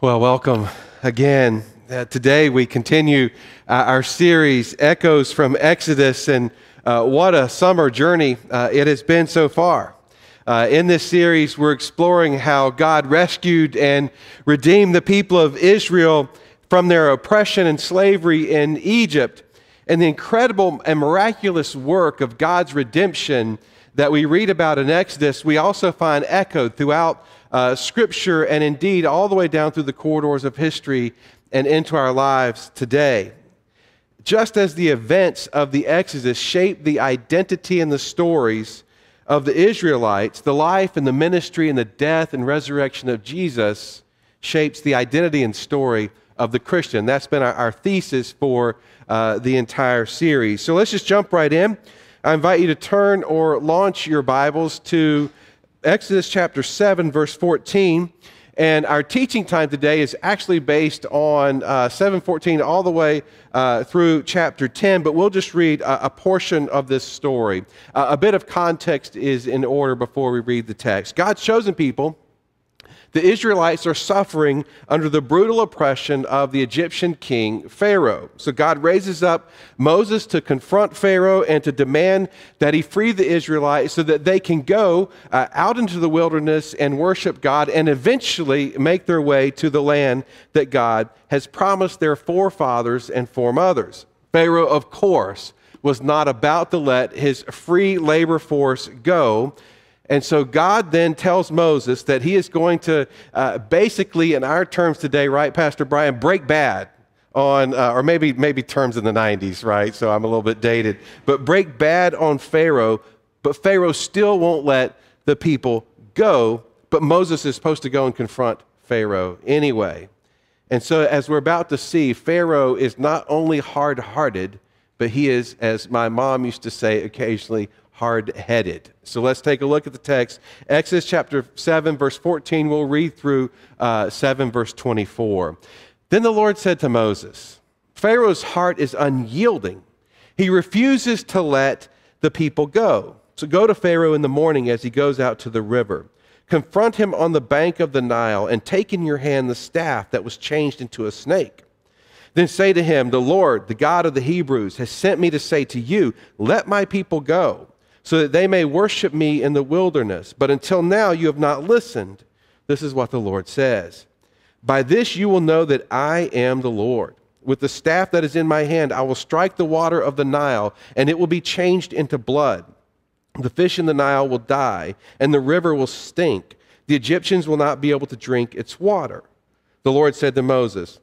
Well, welcome again. Uh, today we continue uh, our series, Echoes from Exodus, and uh, what a summer journey uh, it has been so far. Uh, in this series, we're exploring how God rescued and redeemed the people of Israel from their oppression and slavery in Egypt, and the incredible and miraculous work of God's redemption that we read about in Exodus, we also find echoed throughout uh, Scripture and indeed all the way down through the corridors of history and into our lives today. Just as the events of the Exodus shaped the identity and the stories of the Israelites, the life and the ministry and the death and resurrection of Jesus shapes the identity and story of the Christian. That's been our, our thesis for uh, the entire series. So let's just jump right in. I invite you to turn or launch your Bibles to Exodus chapter 7, verse 14. And our teaching time today is actually based on uh, 714 all the way uh, through chapter 10, but we'll just read a, a portion of this story. Uh, a bit of context is in order before we read the text. God's chosen people the Israelites are suffering under the brutal oppression of the Egyptian king Pharaoh. So God raises up Moses to confront Pharaoh and to demand that he free the Israelites so that they can go uh, out into the wilderness and worship God and eventually make their way to the land that God has promised their forefathers and foremothers. Pharaoh, of course, was not about to let his free labor force go and so God then tells Moses that he is going to uh, basically, in our terms today, right, Pastor Brian, break bad on, uh, or maybe, maybe terms in the 90s, right? So I'm a little bit dated, but break bad on Pharaoh, but Pharaoh still won't let the people go. But Moses is supposed to go and confront Pharaoh anyway. And so, as we're about to see, Pharaoh is not only hard hearted, but he is, as my mom used to say occasionally, hard headed. So let's take a look at the text. Exodus chapter 7, verse 14. We'll read through uh, 7, verse 24. Then the Lord said to Moses, Pharaoh's heart is unyielding. He refuses to let the people go. So go to Pharaoh in the morning as he goes out to the river. Confront him on the bank of the Nile and take in your hand the staff that was changed into a snake. Then say to him, The Lord, the God of the Hebrews, has sent me to say to you, Let my people go so that they may worship me in the wilderness. But until now you have not listened. This is what the Lord says. By this you will know that I am the Lord. With the staff that is in my hand, I will strike the water of the Nile, and it will be changed into blood. The fish in the Nile will die, and the river will stink. The Egyptians will not be able to drink its water. The Lord said to Moses,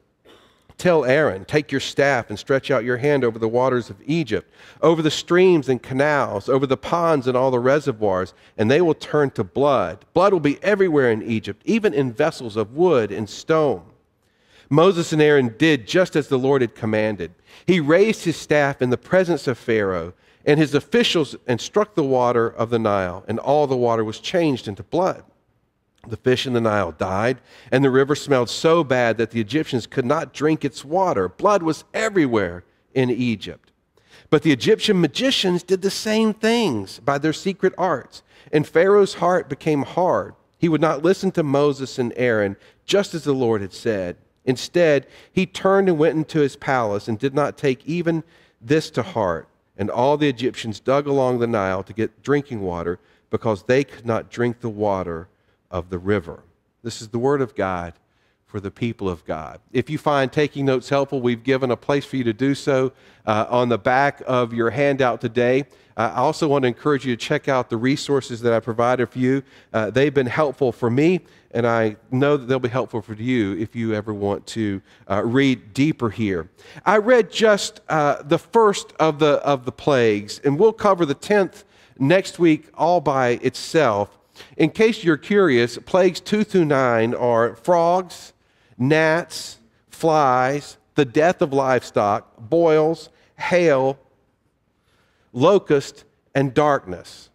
Tell Aaron, take your staff and stretch out your hand over the waters of Egypt, over the streams and canals, over the ponds and all the reservoirs, and they will turn to blood. Blood will be everywhere in Egypt, even in vessels of wood and stone. Moses and Aaron did just as the Lord had commanded. He raised his staff in the presence of Pharaoh and his officials and struck the water of the Nile, and all the water was changed into blood. The fish in the Nile died, and the river smelled so bad that the Egyptians could not drink its water. Blood was everywhere in Egypt. But the Egyptian magicians did the same things by their secret arts, and Pharaoh's heart became hard. He would not listen to Moses and Aaron, just as the Lord had said. Instead, he turned and went into his palace and did not take even this to heart. And all the Egyptians dug along the Nile to get drinking water because they could not drink the water of the river. This is the word of God for the people of God. If you find taking notes helpful, we've given a place for you to do so uh, on the back of your handout today. Uh, I also want to encourage you to check out the resources that I provided for you. Uh, they've been helpful for me, and I know that they'll be helpful for you if you ever want to uh, read deeper here. I read just uh, the first of the, of the plagues, and we'll cover the 10th next week all by itself. In case you're curious, plagues two through nine are frogs, gnats, flies, the death of livestock, boils, hail, locust, and darkness.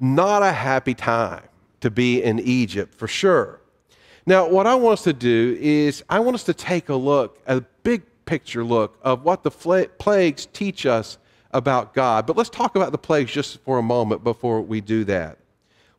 Not a happy time to be in Egypt for sure. Now, what I want us to do is I want us to take a look, a big picture look of what the plagues teach us about God. But let's talk about the plagues just for a moment before we do that.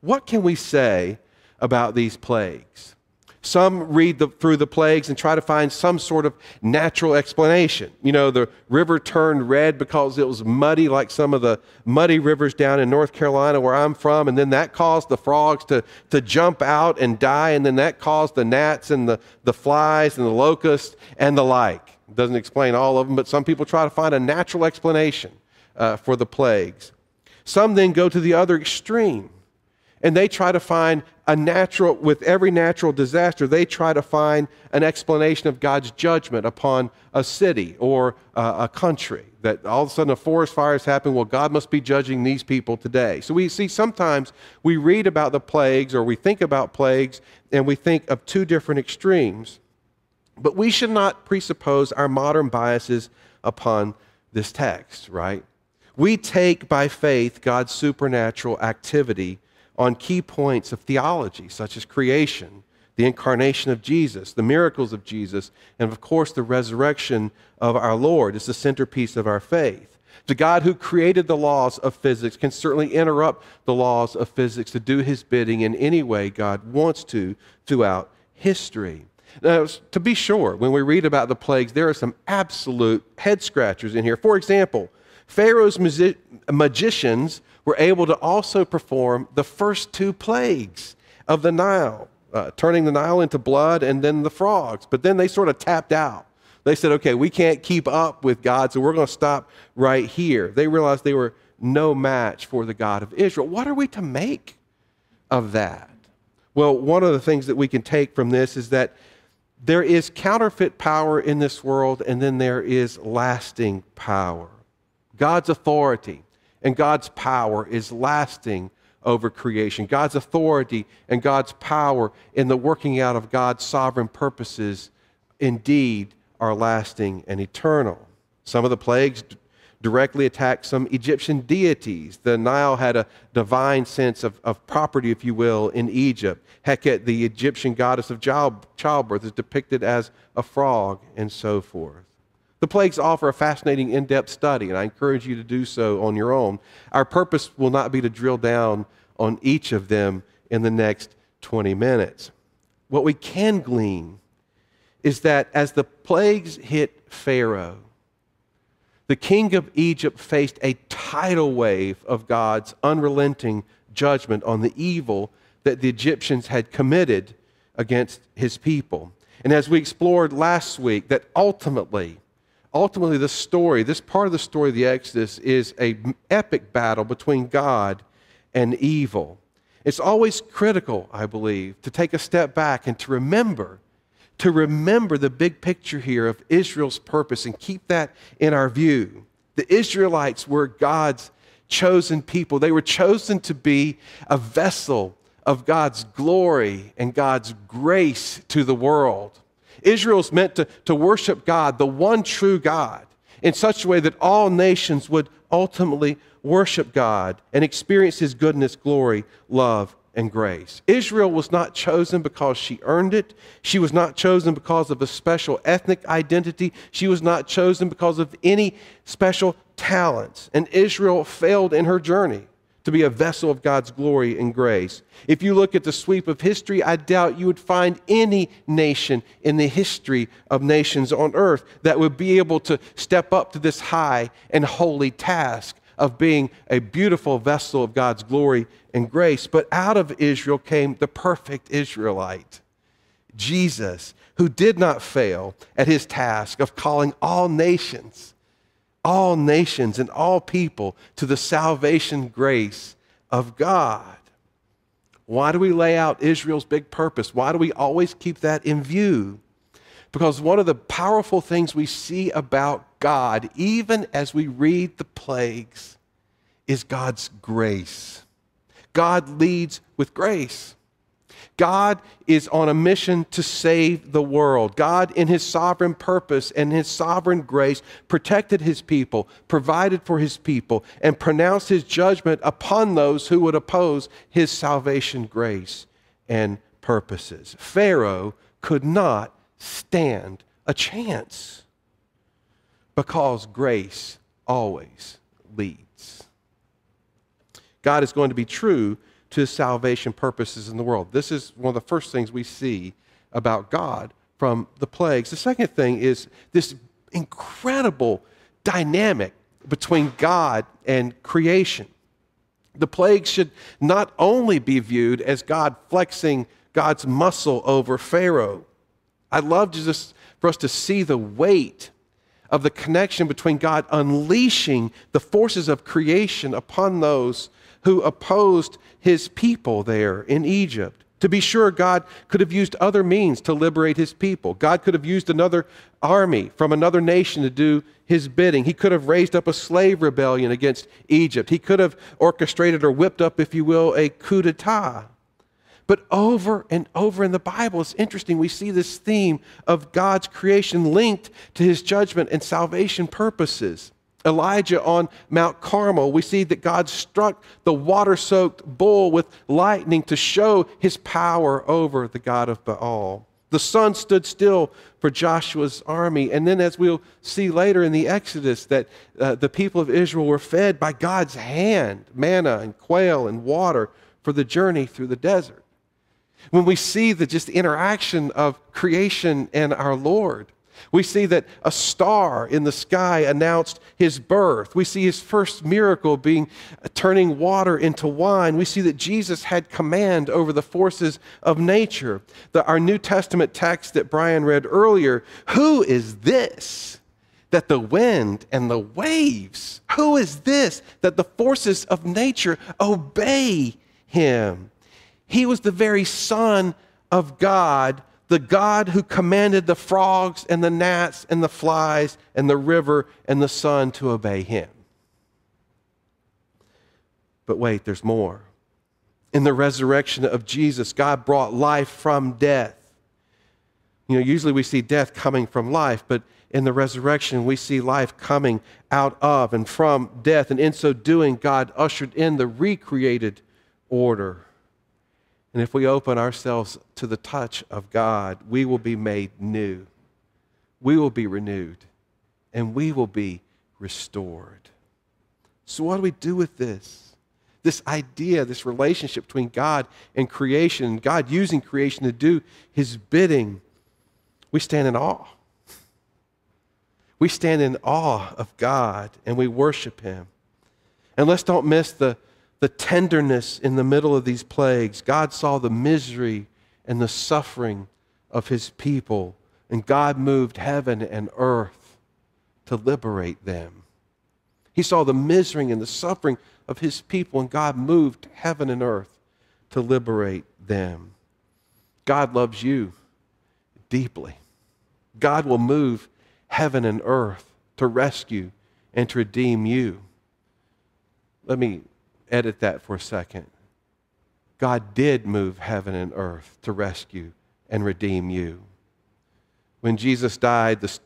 What can we say about these plagues? Some read the, through the plagues and try to find some sort of natural explanation. You know, the river turned red because it was muddy, like some of the muddy rivers down in North Carolina where I'm from, and then that caused the frogs to, to jump out and die, and then that caused the gnats and the, the flies and the locusts and the like. It doesn't explain all of them, but some people try to find a natural explanation uh, for the plagues. Some then go to the other extreme and they try to find a natural, with every natural disaster, they try to find an explanation of God's judgment upon a city or uh, a country. That all of a sudden a forest fire has happened. Well, God must be judging these people today. So we see sometimes we read about the plagues or we think about plagues and we think of two different extremes. But we should not presuppose our modern biases upon this text, right? We take by faith God's supernatural activity on key points of theology, such as creation, the incarnation of Jesus, the miracles of Jesus, and of course, the resurrection of our Lord is the centerpiece of our faith. The God who created the laws of physics can certainly interrupt the laws of physics to do his bidding in any way God wants to throughout history. Now, to be sure, when we read about the plagues, there are some absolute head scratchers in here. For example, Pharaoh's magicians were able to also perform the first two plagues of the Nile, uh, turning the Nile into blood and then the frogs. But then they sort of tapped out. They said, okay, we can't keep up with God, so we're going to stop right here. They realized they were no match for the God of Israel. What are we to make of that? Well, one of the things that we can take from this is that there is counterfeit power in this world, and then there is lasting power. God's authority and God's power is lasting over creation. God's authority and God's power in the working out of God's sovereign purposes indeed are lasting and eternal. Some of the plagues directly attacked some Egyptian deities. The Nile had a divine sense of, of property, if you will, in Egypt. Heket, the Egyptian goddess of child, childbirth, is depicted as a frog, and so forth. The plagues offer a fascinating in depth study, and I encourage you to do so on your own. Our purpose will not be to drill down on each of them in the next 20 minutes. What we can glean is that as the plagues hit Pharaoh, the king of Egypt faced a tidal wave of God's unrelenting judgment on the evil that the Egyptians had committed against his people. And as we explored last week, that ultimately, ultimately, the story, this part of the story of the Exodus, is an epic battle between God and evil. It's always critical, I believe, to take a step back and to remember, to remember the big picture here of Israel's purpose and keep that in our view. The Israelites were God's chosen people. They were chosen to be a vessel of God's glory and God's grace to the world. Israel's meant to, to worship God, the one true God, in such a way that all nations would ultimately worship God and experience His goodness, glory, love, and grace. Israel was not chosen because she earned it. She was not chosen because of a special ethnic identity. She was not chosen because of any special talents. And Israel failed in her journey to be a vessel of God's glory and grace. If you look at the sweep of history, I doubt you would find any nation in the history of nations on earth that would be able to step up to this high and holy task of being a beautiful vessel of God's glory and grace. But out of Israel came the perfect Israelite, Jesus, who did not fail at his task of calling all nations all nations and all people to the salvation grace of God. Why do we lay out Israel's big purpose? Why do we always keep that in view? Because one of the powerful things we see about God, even as we read the plagues, is God's grace. God leads with grace. God is on a mission to save the world. God, in his sovereign purpose and his sovereign grace, protected his people, provided for his people, and pronounced his judgment upon those who would oppose his salvation grace and purposes. Pharaoh could not stand a chance because grace always leads. God is going to be true to salvation purposes in the world. This is one of the first things we see about God from the plagues. The second thing is this incredible dynamic between God and creation. The plagues should not only be viewed as God flexing God's muscle over Pharaoh. I'd love just for us to see the weight of the connection between God unleashing the forces of creation upon those who opposed his people there in Egypt. To be sure, God could have used other means to liberate his people. God could have used another army from another nation to do his bidding. He could have raised up a slave rebellion against Egypt. He could have orchestrated or whipped up, if you will, a coup d'etat. But over and over in the Bible, it's interesting, we see this theme of God's creation linked to his judgment and salvation purposes. Elijah on Mount Carmel, we see that God struck the water soaked bull with lightning to show his power over the God of Baal. The sun stood still for Joshua's army. And then, as we'll see later in the Exodus, that uh, the people of Israel were fed by God's hand manna and quail and water for the journey through the desert. When we see the just interaction of creation and our Lord, we see that a star in the sky announced his birth. We see his first miracle being uh, turning water into wine. We see that Jesus had command over the forces of nature. The, our New Testament text that Brian read earlier who is this? That the wind and the waves, who is this? That the forces of nature obey him. He was the very Son of God the God who commanded the frogs and the gnats and the flies and the river and the sun to obey him. But wait, there's more. In the resurrection of Jesus, God brought life from death. You know, usually we see death coming from life, but in the resurrection, we see life coming out of and from death. And in so doing, God ushered in the recreated order. And if we open ourselves to the touch of God, we will be made new. We will be renewed. And we will be restored. So, what do we do with this? This idea, this relationship between God and creation, God using creation to do his bidding, we stand in awe. We stand in awe of God and we worship him. And let's don't miss the, the tenderness in the middle of these plagues. God saw the misery and the suffering of his people, and God moved heaven and earth to liberate them. He saw the misery and the suffering of his people, and God moved heaven and earth to liberate them. God loves you deeply. God will move heaven and earth to rescue and to redeem you. Let me edit that for a second. God did move heaven and earth to rescue and redeem you. When Jesus died, the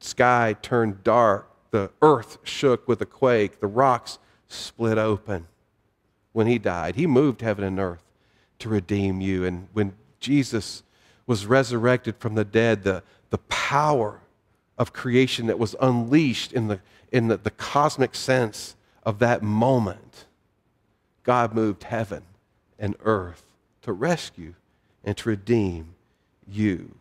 sky turned dark, the earth shook with a quake, the rocks split open. When he died, he moved heaven and earth to redeem you. And when Jesus was resurrected from the dead, the, the power of creation that was unleashed in, the, in the, the cosmic sense of that moment God moved heaven and earth to rescue and to redeem you.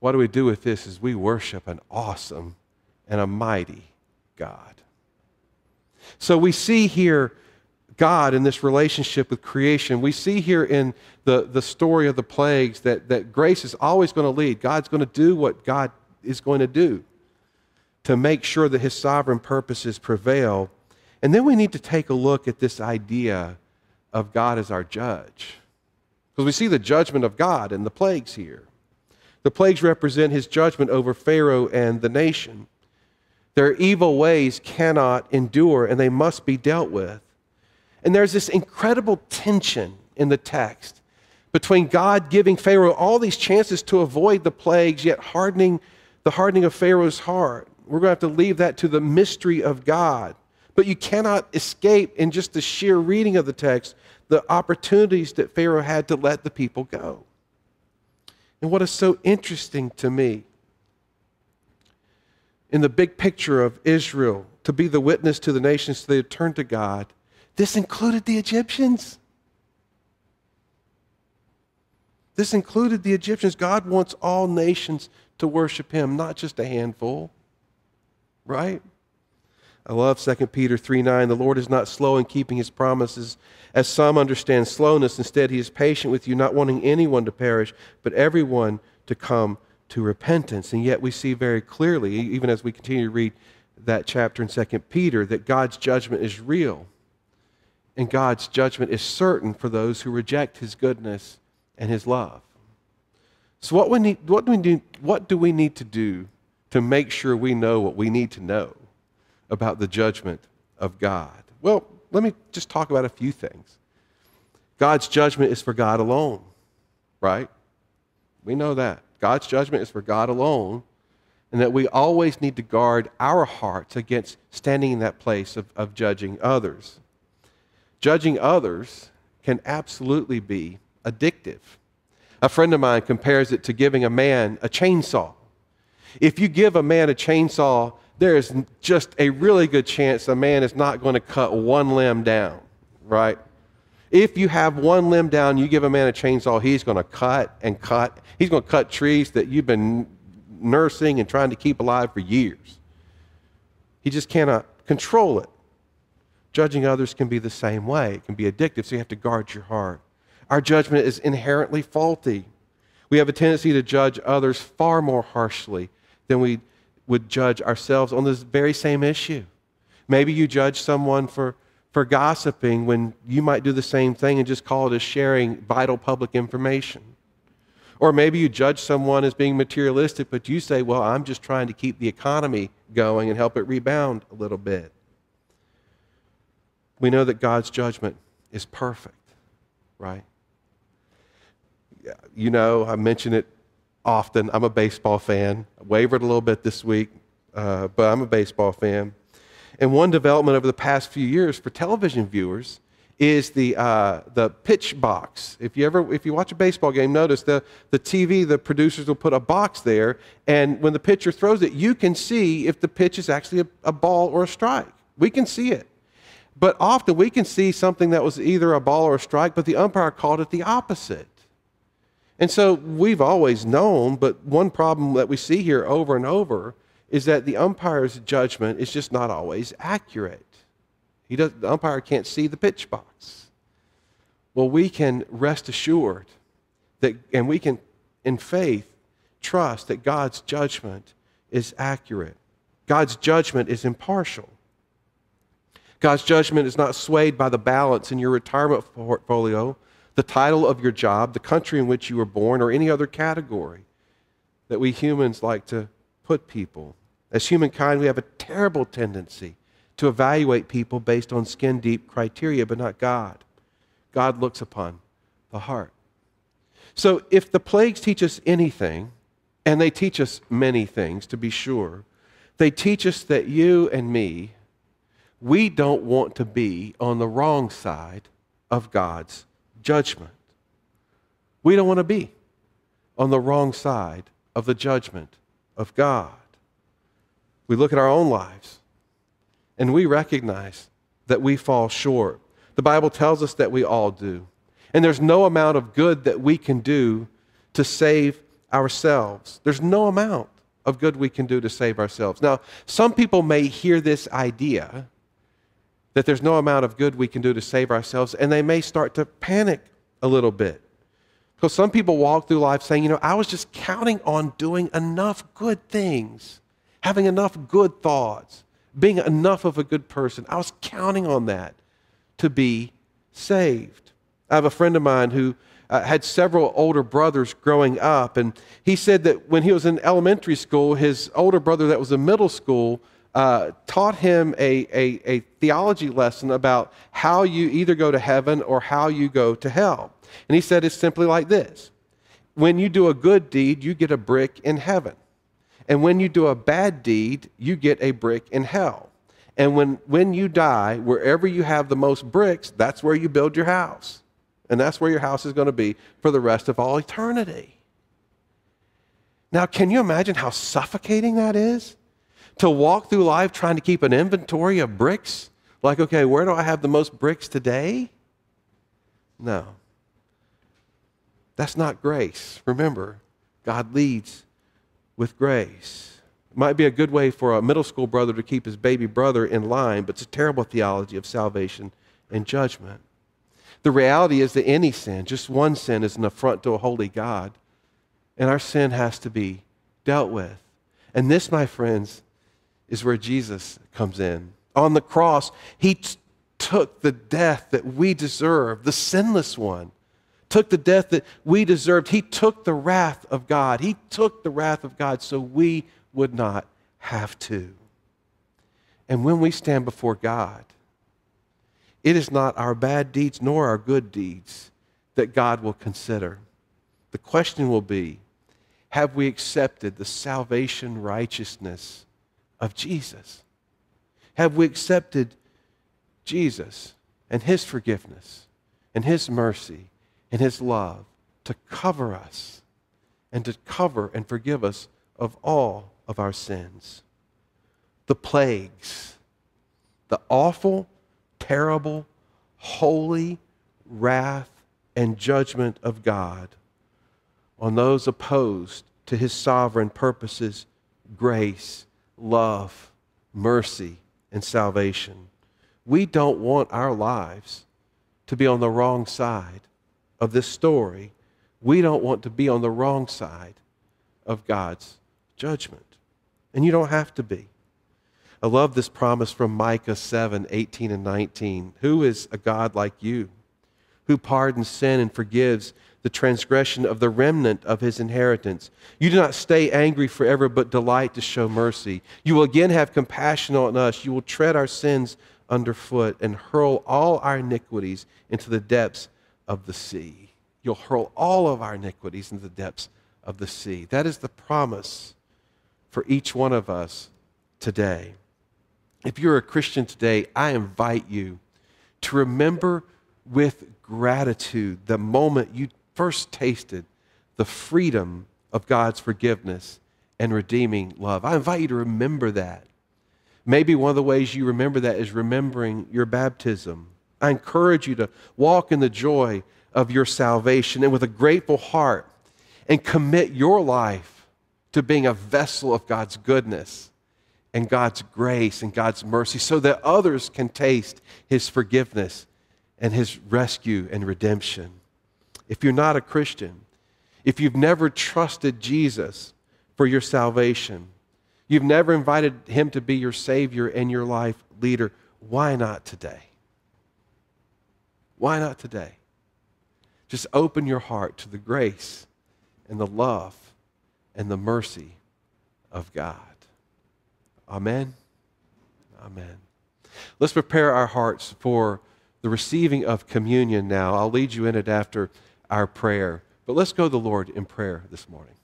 What do we do with this is we worship an awesome and a mighty God. So we see here God in this relationship with creation. We see here in the, the story of the plagues that, that grace is always going to lead. God's going to do what God is going to do to make sure that his sovereign purposes prevail and then we need to take a look at this idea of God as our judge. Because we see the judgment of God in the plagues here. The plagues represent his judgment over Pharaoh and the nation. Their evil ways cannot endure and they must be dealt with. And there's this incredible tension in the text between God giving Pharaoh all these chances to avoid the plagues, yet hardening the hardening of Pharaoh's heart. We're going to have to leave that to the mystery of God. But you cannot escape in just the sheer reading of the text the opportunities that Pharaoh had to let the people go. And what is so interesting to me in the big picture of Israel to be the witness to the nations so they turn to God, this included the Egyptians. This included the Egyptians. God wants all nations to worship him, not just a handful. Right? I love 2 Peter 3 9. The Lord is not slow in keeping his promises, as some understand slowness. Instead, he is patient with you, not wanting anyone to perish, but everyone to come to repentance. And yet, we see very clearly, even as we continue to read that chapter in 2 Peter, that God's judgment is real. And God's judgment is certain for those who reject his goodness and his love. So, what, we need, what, do we need, what do we need to do to make sure we know what we need to know? About the judgment of God? Well, let me just talk about a few things. God's judgment is for God alone, right? We know that. God's judgment is for God alone, and that we always need to guard our hearts against standing in that place of, of judging others. Judging others can absolutely be addictive. A friend of mine compares it to giving a man a chainsaw. If you give a man a chainsaw there is just a really good chance a man is not going to cut one limb down, right? If you have one limb down, you give a man a chainsaw, he's going to cut and cut. He's going to cut trees that you've been nursing and trying to keep alive for years. He just cannot control it. Judging others can be the same way, it can be addictive, so you have to guard your heart. Our judgment is inherently faulty. We have a tendency to judge others far more harshly than we would judge ourselves on this very same issue. Maybe you judge someone for, for gossiping when you might do the same thing and just call it as sharing vital public information. Or maybe you judge someone as being materialistic, but you say, well, I'm just trying to keep the economy going and help it rebound a little bit. We know that God's judgment is perfect, right? You know, I mention it often. I'm a baseball fan. I wavered a little bit this week, uh, but I'm a baseball fan. And one development over the past few years for television viewers is the, uh, the pitch box. If you ever if you watch a baseball game, notice the, the TV, the producers will put a box there, and when the pitcher throws it, you can see if the pitch is actually a, a ball or a strike. We can see it. But often we can see something that was either a ball or a strike, but the umpire called it the opposite. And so we've always known, but one problem that we see here over and over is that the umpire's judgment is just not always accurate. He does, the umpire can't see the pitch box. Well, we can rest assured that, and we can, in faith, trust that God's judgment is accurate. God's judgment is impartial. God's judgment is not swayed by the balance in your retirement portfolio the title of your job, the country in which you were born, or any other category that we humans like to put people. As humankind, we have a terrible tendency to evaluate people based on skin deep criteria, but not God. God looks upon the heart. So, if the plagues teach us anything, and they teach us many things to be sure, they teach us that you and me, we don't want to be on the wrong side of God's judgment. We don't want to be on the wrong side of the judgment of God. We look at our own lives and we recognize that we fall short. The Bible tells us that we all do. And there's no amount of good that we can do to save ourselves. There's no amount of good we can do to save ourselves. Now, some people may hear this idea that there's no amount of good we can do to save ourselves, and they may start to panic a little bit. Because some people walk through life saying, you know, I was just counting on doing enough good things, having enough good thoughts, being enough of a good person. I was counting on that to be saved. I have a friend of mine who uh, had several older brothers growing up, and he said that when he was in elementary school, his older brother that was in middle school uh, taught him a, a, a theology lesson about how you either go to heaven or how you go to hell. And he said it's simply like this When you do a good deed, you get a brick in heaven. And when you do a bad deed, you get a brick in hell. And when, when you die, wherever you have the most bricks, that's where you build your house. And that's where your house is going to be for the rest of all eternity. Now, can you imagine how suffocating that is? To walk through life trying to keep an inventory of bricks? Like, okay, where do I have the most bricks today? No. That's not grace. Remember, God leads with grace. It might be a good way for a middle school brother to keep his baby brother in line, but it's a terrible theology of salvation and judgment. The reality is that any sin, just one sin, is an affront to a holy God, and our sin has to be dealt with. And this, my friends, is where Jesus comes in. On the cross, he t- took the death that we deserve, the sinless one, took the death that we deserved. He took the wrath of God. He took the wrath of God so we would not have to. And when we stand before God, it is not our bad deeds nor our good deeds that God will consider. The question will be have we accepted the salvation righteousness of Jesus? Have we accepted Jesus and his forgiveness and his mercy and his love to cover us and to cover and forgive us of all of our sins? The plagues, the awful, terrible, holy wrath and judgment of God on those opposed to his sovereign purposes, grace, love, mercy, and salvation. We don't want our lives to be on the wrong side of this story. We don't want to be on the wrong side of God's judgment. And you don't have to be. I love this promise from Micah 7 18 and 19. Who is a God like you, who pardons sin and forgives the transgression of the remnant of his inheritance. You do not stay angry forever, but delight to show mercy. You will again have compassion on us. You will tread our sins underfoot and hurl all our iniquities into the depths of the sea. You'll hurl all of our iniquities into the depths of the sea. That is the promise for each one of us today. If you're a Christian today, I invite you to remember with gratitude the moment you first tasted the freedom of God's forgiveness and redeeming love. I invite you to remember that. Maybe one of the ways you remember that is remembering your baptism. I encourage you to walk in the joy of your salvation and with a grateful heart and commit your life to being a vessel of God's goodness and God's grace and God's mercy so that others can taste his forgiveness and his rescue and redemption if you're not a Christian, if you've never trusted Jesus for your salvation, you've never invited him to be your Savior and your life leader, why not today? Why not today? Just open your heart to the grace and the love and the mercy of God. Amen. Amen. Let's prepare our hearts for the receiving of communion now. I'll lead you in it after our prayer. But let's go to the Lord in prayer this morning.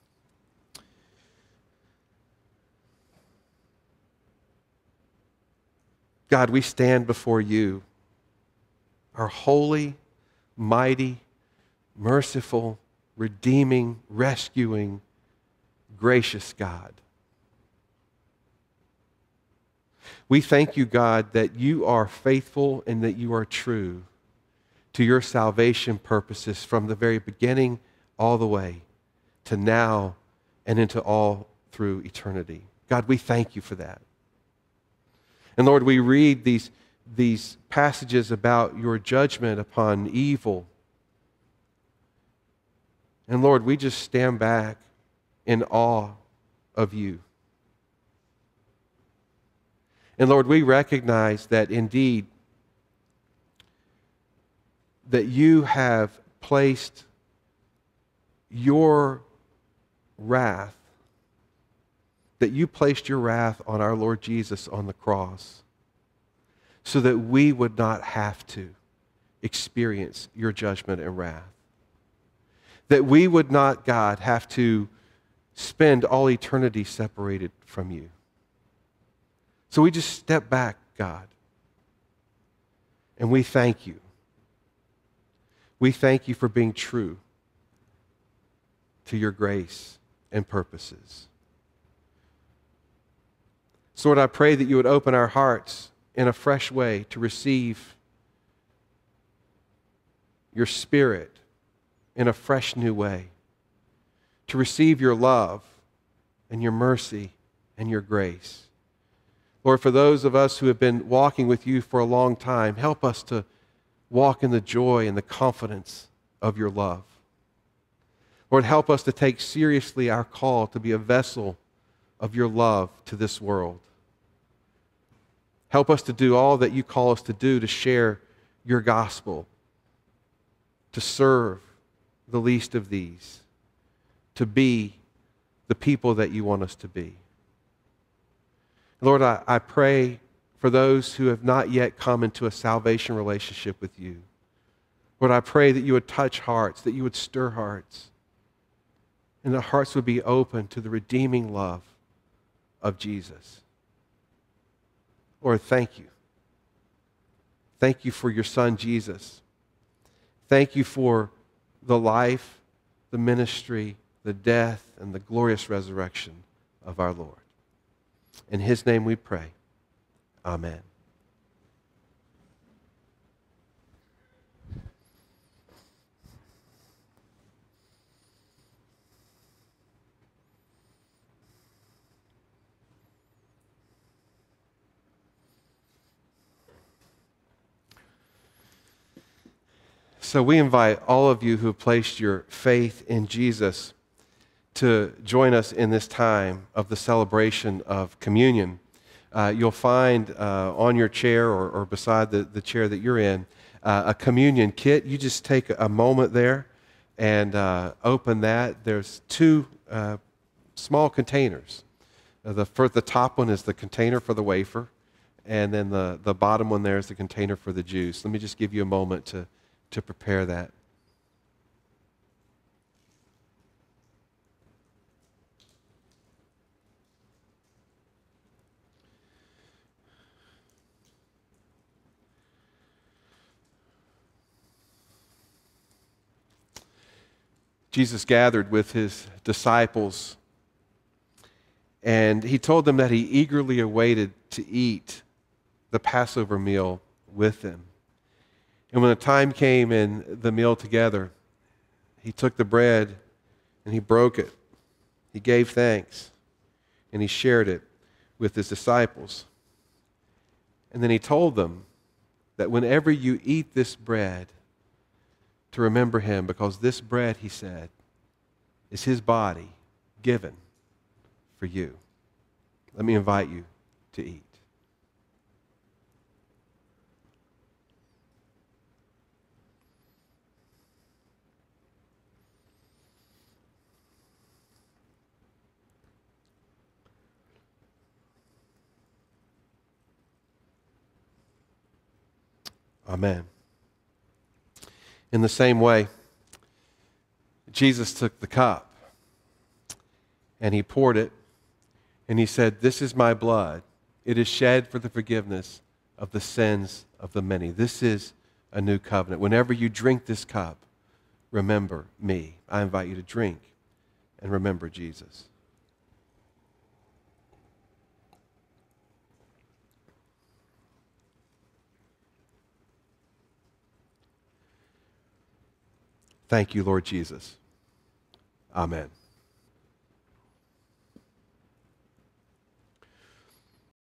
God, we stand before you, our holy, mighty, merciful, redeeming, rescuing, gracious God. We thank you, God, that you are faithful and that you are true to your salvation purposes from the very beginning all the way to now and into all through eternity. God, we thank you for that. And Lord, we read these, these passages about your judgment upon evil. And Lord, we just stand back in awe of you. And Lord, we recognize that indeed that you have placed your wrath, that you placed your wrath on our Lord Jesus on the cross so that we would not have to experience your judgment and wrath. That we would not, God, have to spend all eternity separated from you. So we just step back, God, and we thank you we thank you for being true to your grace and purposes. So, Lord, I pray that you would open our hearts in a fresh way to receive your spirit in a fresh new way, to receive your love and your mercy and your grace. Lord, for those of us who have been walking with you for a long time, help us to walk in the joy and the confidence of your love. Lord, help us to take seriously our call to be a vessel of your love to this world. Help us to do all that you call us to do to share your gospel, to serve the least of these, to be the people that you want us to be. Lord, I, I pray for those who have not yet come into a salvation relationship with you. Lord, I pray that you would touch hearts, that you would stir hearts, and that hearts would be open to the redeeming love of Jesus. Lord, thank you. Thank you for your son, Jesus. Thank you for the life, the ministry, the death, and the glorious resurrection of our Lord. In his name we pray. Amen. So we invite all of you who have placed your faith in Jesus to join us in this time of the celebration of communion. Uh, you'll find uh, on your chair or, or, beside the, the chair that you're in uh, a communion kit. You just take a moment there and uh, open that. There's two uh, small containers. The, for, the top one is the container for the wafer, and then the, the bottom one there is the container for the juice. Let me just give you a moment to, to prepare that. Jesus gathered with his disciples and he told them that he eagerly awaited to eat the Passover meal with them. And when the time came and the meal together, he took the bread and he broke it. He gave thanks and he shared it with his disciples. And then he told them that whenever you eat this bread, to remember him because this bread, he said, is his body given for you. Let me invite you to eat. Amen. In the same way, Jesus took the cup and he poured it and he said, This is my blood. It is shed for the forgiveness of the sins of the many. This is a new covenant. Whenever you drink this cup, remember me. I invite you to drink and remember Jesus. Thank you, Lord Jesus. Amen.